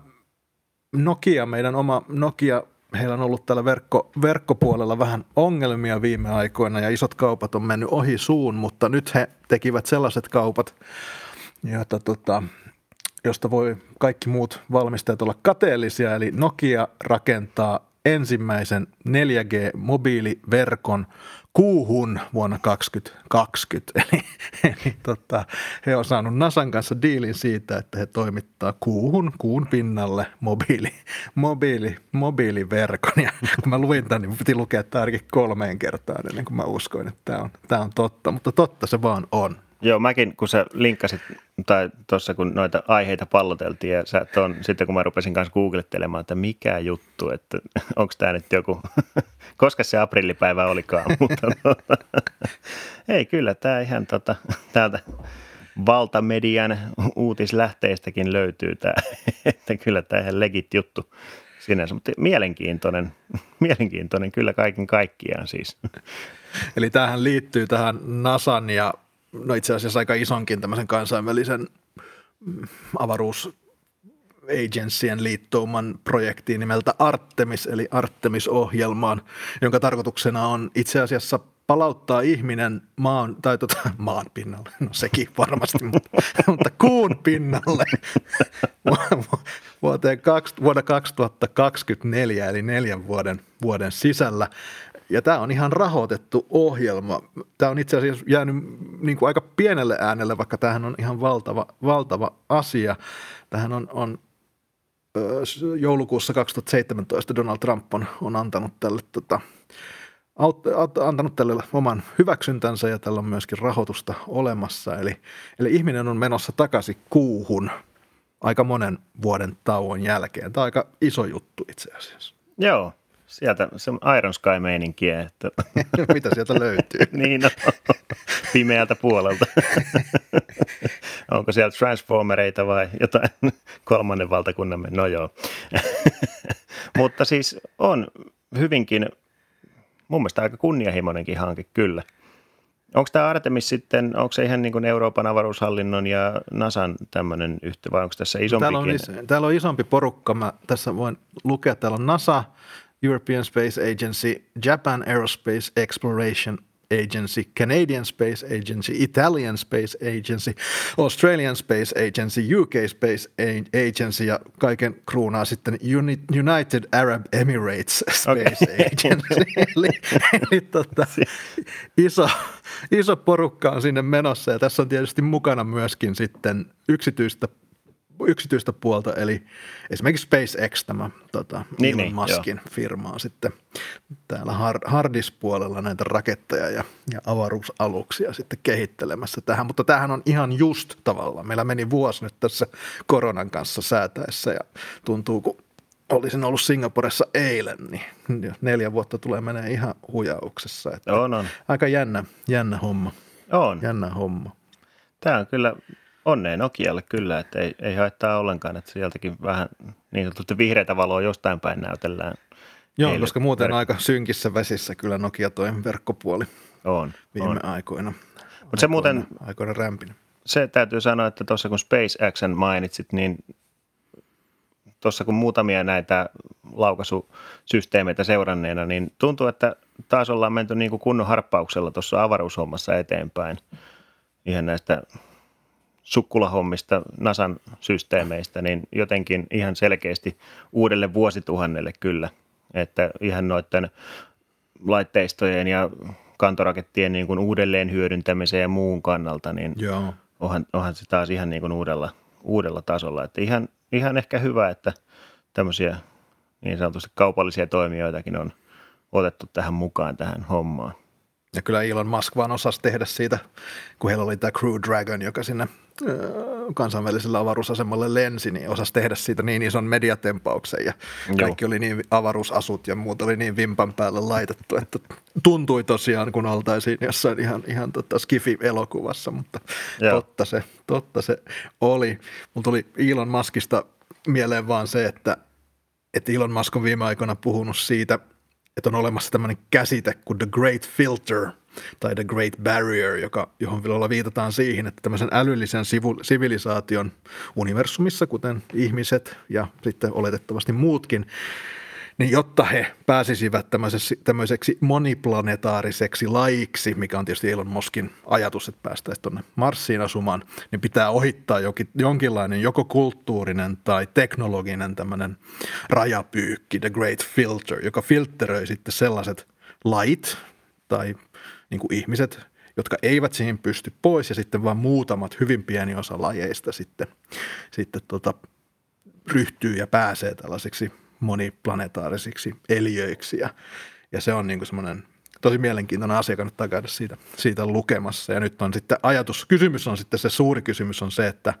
Nokia, meidän oma Nokia, heillä on ollut täällä verkko, verkkopuolella vähän ongelmia viime aikoina ja isot kaupat on mennyt ohi suun, mutta nyt he tekivät sellaiset kaupat, joita, tota, josta voi kaikki muut valmistajat olla kateellisia, eli Nokia rakentaa ensimmäisen 4G-mobiiliverkon kuuhun vuonna 2020. Eli, eli tota, he on saanut Nasan kanssa diilin siitä, että he toimittaa kuuhun, kuun pinnalle mobiili, mobiili, mobiiliverkon. Ja kun mä luin tämän, niin piti lukea tämä kolmeen kertaan ennen kuin mä uskoin, että tämä on, tämä on totta. Mutta totta se vaan on. Joo, mäkin kun sä linkkasit, tai tuossa kun noita aiheita palloteltiin, ja sä ton, sitten kun mä rupesin kanssa googlettelemaan, että mikä juttu, että onko tämä nyt joku, koska se aprillipäivä olikaan, mutta tota, ei kyllä, tämä ihan tota, täältä valtamedian uutislähteistäkin löytyy tämä, että kyllä tämä ihan legit juttu sinänsä, mutta mielenkiintoinen, mielenkiintoinen kyllä kaiken kaikkiaan siis. Eli tähän liittyy tähän NASAn ja no itse asiassa aika isonkin tämmöisen kansainvälisen mm, avaruus agencyjen liittouman projektiin nimeltä Artemis, eli Artemis-ohjelmaan, jonka tarkoituksena on itse asiassa palauttaa ihminen maan, tai tota, maan pinnalle, no sekin varmasti, mutta, mutta kuun pinnalle vuoteen, vuonna 2024, eli neljän vuoden, vuoden sisällä. Ja tämä on ihan rahoitettu ohjelma. Tämä on itse asiassa jäänyt niin kuin aika pienelle äänelle, vaikka tämähän on ihan valtava, valtava asia. Tähän on, on joulukuussa 2017 Donald Trump on, on antanut tälle tota, antanut tälle oman hyväksyntänsä ja tällä on myöskin rahoitusta olemassa. Eli, eli ihminen on menossa takaisin kuuhun aika monen vuoden tauon jälkeen. Tämä on aika iso juttu itse asiassa. Joo, Sieltä se Iron Sky-meininkiä. Että... Mitä sieltä löytyy? niin, no, pimeältä puolelta. Onko siellä Transformereita vai jotain kolmannen valtakunnan? No joo. Mutta siis on hyvinkin, mun mielestä aika kunnianhimoinenkin hanke kyllä. Onko tämä Artemis sitten, onko se ihan niin kuin Euroopan avaruushallinnon ja NASAn tämmöinen yhtä vai onko tässä isompikin? Täällä on, täällä on isompi porukka. Mä tässä voin lukea, täällä on NASA, European Space Agency, Japan Aerospace Exploration Agency, Canadian Space Agency, Italian Space Agency, Australian Space Agency, UK Space Agency ja kaiken kruunaa sitten United Arab Emirates Space okay. Agency. eli eli tota, iso, iso porukka on sinne menossa ja tässä on tietysti mukana myöskin sitten yksityistä yksityistä puolta, eli esimerkiksi SpaceX, tämä tota, niin, Elon niin, Muskin joo. firma on sitten täällä Hardis-puolella näitä raketteja ja, ja avaruusaluksia sitten kehittelemässä tähän, mutta tämähän on ihan just tavallaan. Meillä meni vuosi nyt tässä koronan kanssa säätäessä ja tuntuu, kun olisin ollut Singaporessa eilen, niin neljä vuotta tulee menee ihan hujauksessa. Että on, on. Aika jännä, jännä homma. On. Jännä homma. Tämä on kyllä Onneen Nokialle kyllä, että ei, ei haittaa ollenkaan, että sieltäkin vähän niin sanotusti vihreitä valoa jostain päin näytellään. Joo, koska muuten verk- aika synkissä vesissä kyllä Nokia toi verkkopuoli on, viime on. aikoina. Mutta se muuten, aikoina rämpin. Se täytyy sanoa, että tuossa kun SpaceXn mainitsit, niin tuossa kun muutamia näitä laukaisusysteemeitä seuranneena, niin tuntuu, että taas ollaan menty niin kuin kunnon harppauksella tuossa avaruushommassa eteenpäin. Ihan näistä sukkulahommista, NASAn systeemeistä, niin jotenkin ihan selkeästi uudelle vuosituhannelle kyllä. Että ihan noiden laitteistojen ja kantorakettien niin kuin uudelleen hyödyntämisen ja muun kannalta, niin Joo. Onhan, onhan se taas ihan niin kuin uudella, uudella tasolla. Että ihan, ihan ehkä hyvä, että tämmöisiä niin sanotusti kaupallisia toimijoitakin on otettu tähän mukaan tähän hommaan. Ja kyllä Elon Musk vaan osasi tehdä siitä, kun heillä oli tämä Crew Dragon, joka sinne kansainvälisellä avaruusasemalle lensi, niin osasi tehdä siitä niin ison mediatempauksen ja kaikki Joo. oli niin avaruusasut ja muut oli niin vimpan päälle laitettu, että tuntui tosiaan, kun oltaisiin jossain ihan, ihan tota Skifi-elokuvassa, mutta totta se, totta se oli. Mulla tuli Elon Muskista mieleen vaan se, että, että Elon Musk on viime aikoina puhunut siitä – että on olemassa tämmöinen käsite kuin the great filter. tai The Great Barrier, joka, johon vielä viitataan siihen, että tämmöisen älyllisen sivu, sivilisaation universumissa, kuten ihmiset ja sitten oletettavasti muutkin, niin jotta he pääsisivät tämmöiseksi, tämmöiseksi moniplanetaariseksi lajiksi, mikä on tietysti Elon Muskin ajatus, että päästäisiin tuonne Marsiin asumaan, niin pitää ohittaa jokin, jonkinlainen joko kulttuurinen tai teknologinen tämmöinen rajapyykki, the great filter, joka filteröi sitten sellaiset lait tai niin kuin ihmiset, jotka eivät siihen pysty pois ja sitten vain muutamat hyvin pieni osa lajeista sitten, sitten tota, ryhtyy ja pääsee tällaiseksi moniplanetaarisiksi eliöiksi ja, ja se on niin kuin semmoinen tosi mielenkiintoinen asia, kannattaa käydä siitä, siitä lukemassa. Ja nyt on sitten ajatus, kysymys on sitten se suuri kysymys on se, että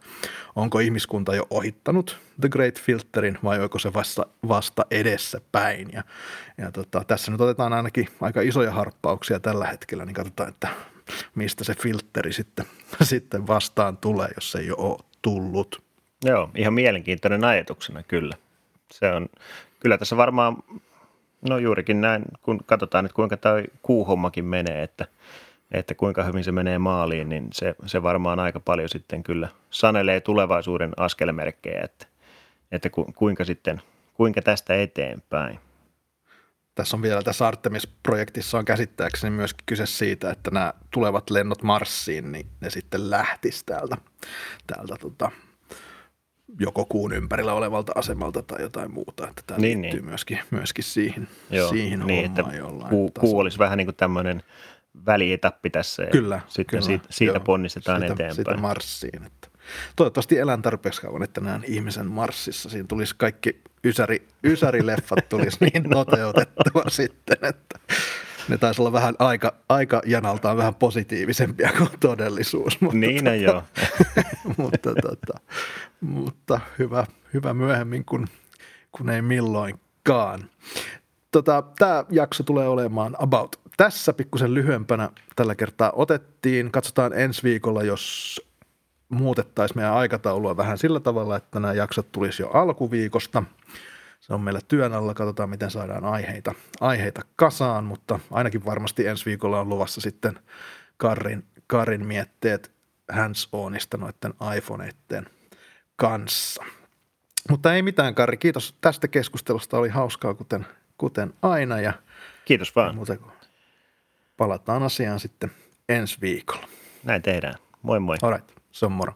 onko ihmiskunta jo ohittanut The Great Filterin vai onko se vasta, vasta edessä päin. Ja, ja tota, tässä nyt otetaan ainakin aika isoja harppauksia tällä hetkellä, niin katsotaan, että mistä se filteri sitten, sitten vastaan tulee, jos se ei ole tullut. Joo, ihan mielenkiintoinen ajatuksena kyllä se on, kyllä tässä varmaan, no juurikin näin, kun katsotaan, että kuinka tämä kuuhommakin menee, että, että kuinka hyvin se menee maaliin, niin se, se varmaan aika paljon sitten kyllä sanelee tulevaisuuden askelmerkkejä, että, että ku, kuinka sitten, kuinka tästä eteenpäin. Tässä on vielä tässä Artemis-projektissa on käsittääkseni myöskin kyse siitä, että nämä tulevat lennot Marsiin, niin ne sitten lähtis täältä, täältä tota, joko kuun ympärillä olevalta asemalta tai jotain muuta. Että tämä niin, liittyy niin. Myöskin, myöskin siihen, Joo, siihen niin, että jollain kuu, kuu olisi vähän niin kuin tämmöinen välietappi tässä. Kyllä. Sitten kyllä, siitä, siitä joo, ponnistetaan sitä, eteenpäin. Sitä marssiin. Että toivottavasti elän tarpeeksi kauan, että näen ihmisen marssissa. Siinä tulisi kaikki ysäri, ysärileffat tulisi niin toteutettua sitten, että ne taisi olla vähän aika, aika janaltaan vähän positiivisempia kuin todellisuus. Mutta niin tota, joo. mutta, tota, mutta hyvä, hyvä myöhemmin kuin, kun ei milloinkaan. Tota, Tämä jakso tulee olemaan about tässä pikkusen lyhyempänä tällä kertaa otettiin. Katsotaan ensi viikolla, jos muutettaisiin meidän aikataulua vähän sillä tavalla, että nämä jaksot tulisi jo alkuviikosta – se on meillä työn alla, katsotaan miten saadaan aiheita, aiheita kasaan, mutta ainakin varmasti ensi viikolla on luvassa sitten Karin, Karin mietteet hands-onista noiden iPhoneiden kanssa. Mutta ei mitään, Kari. Kiitos tästä keskustelusta. Oli hauskaa, kuten, kuten aina. Ja Kiitos vaan. Muuten, palataan asiaan sitten ensi viikolla. Näin tehdään. Moi moi. Alright, se on moro.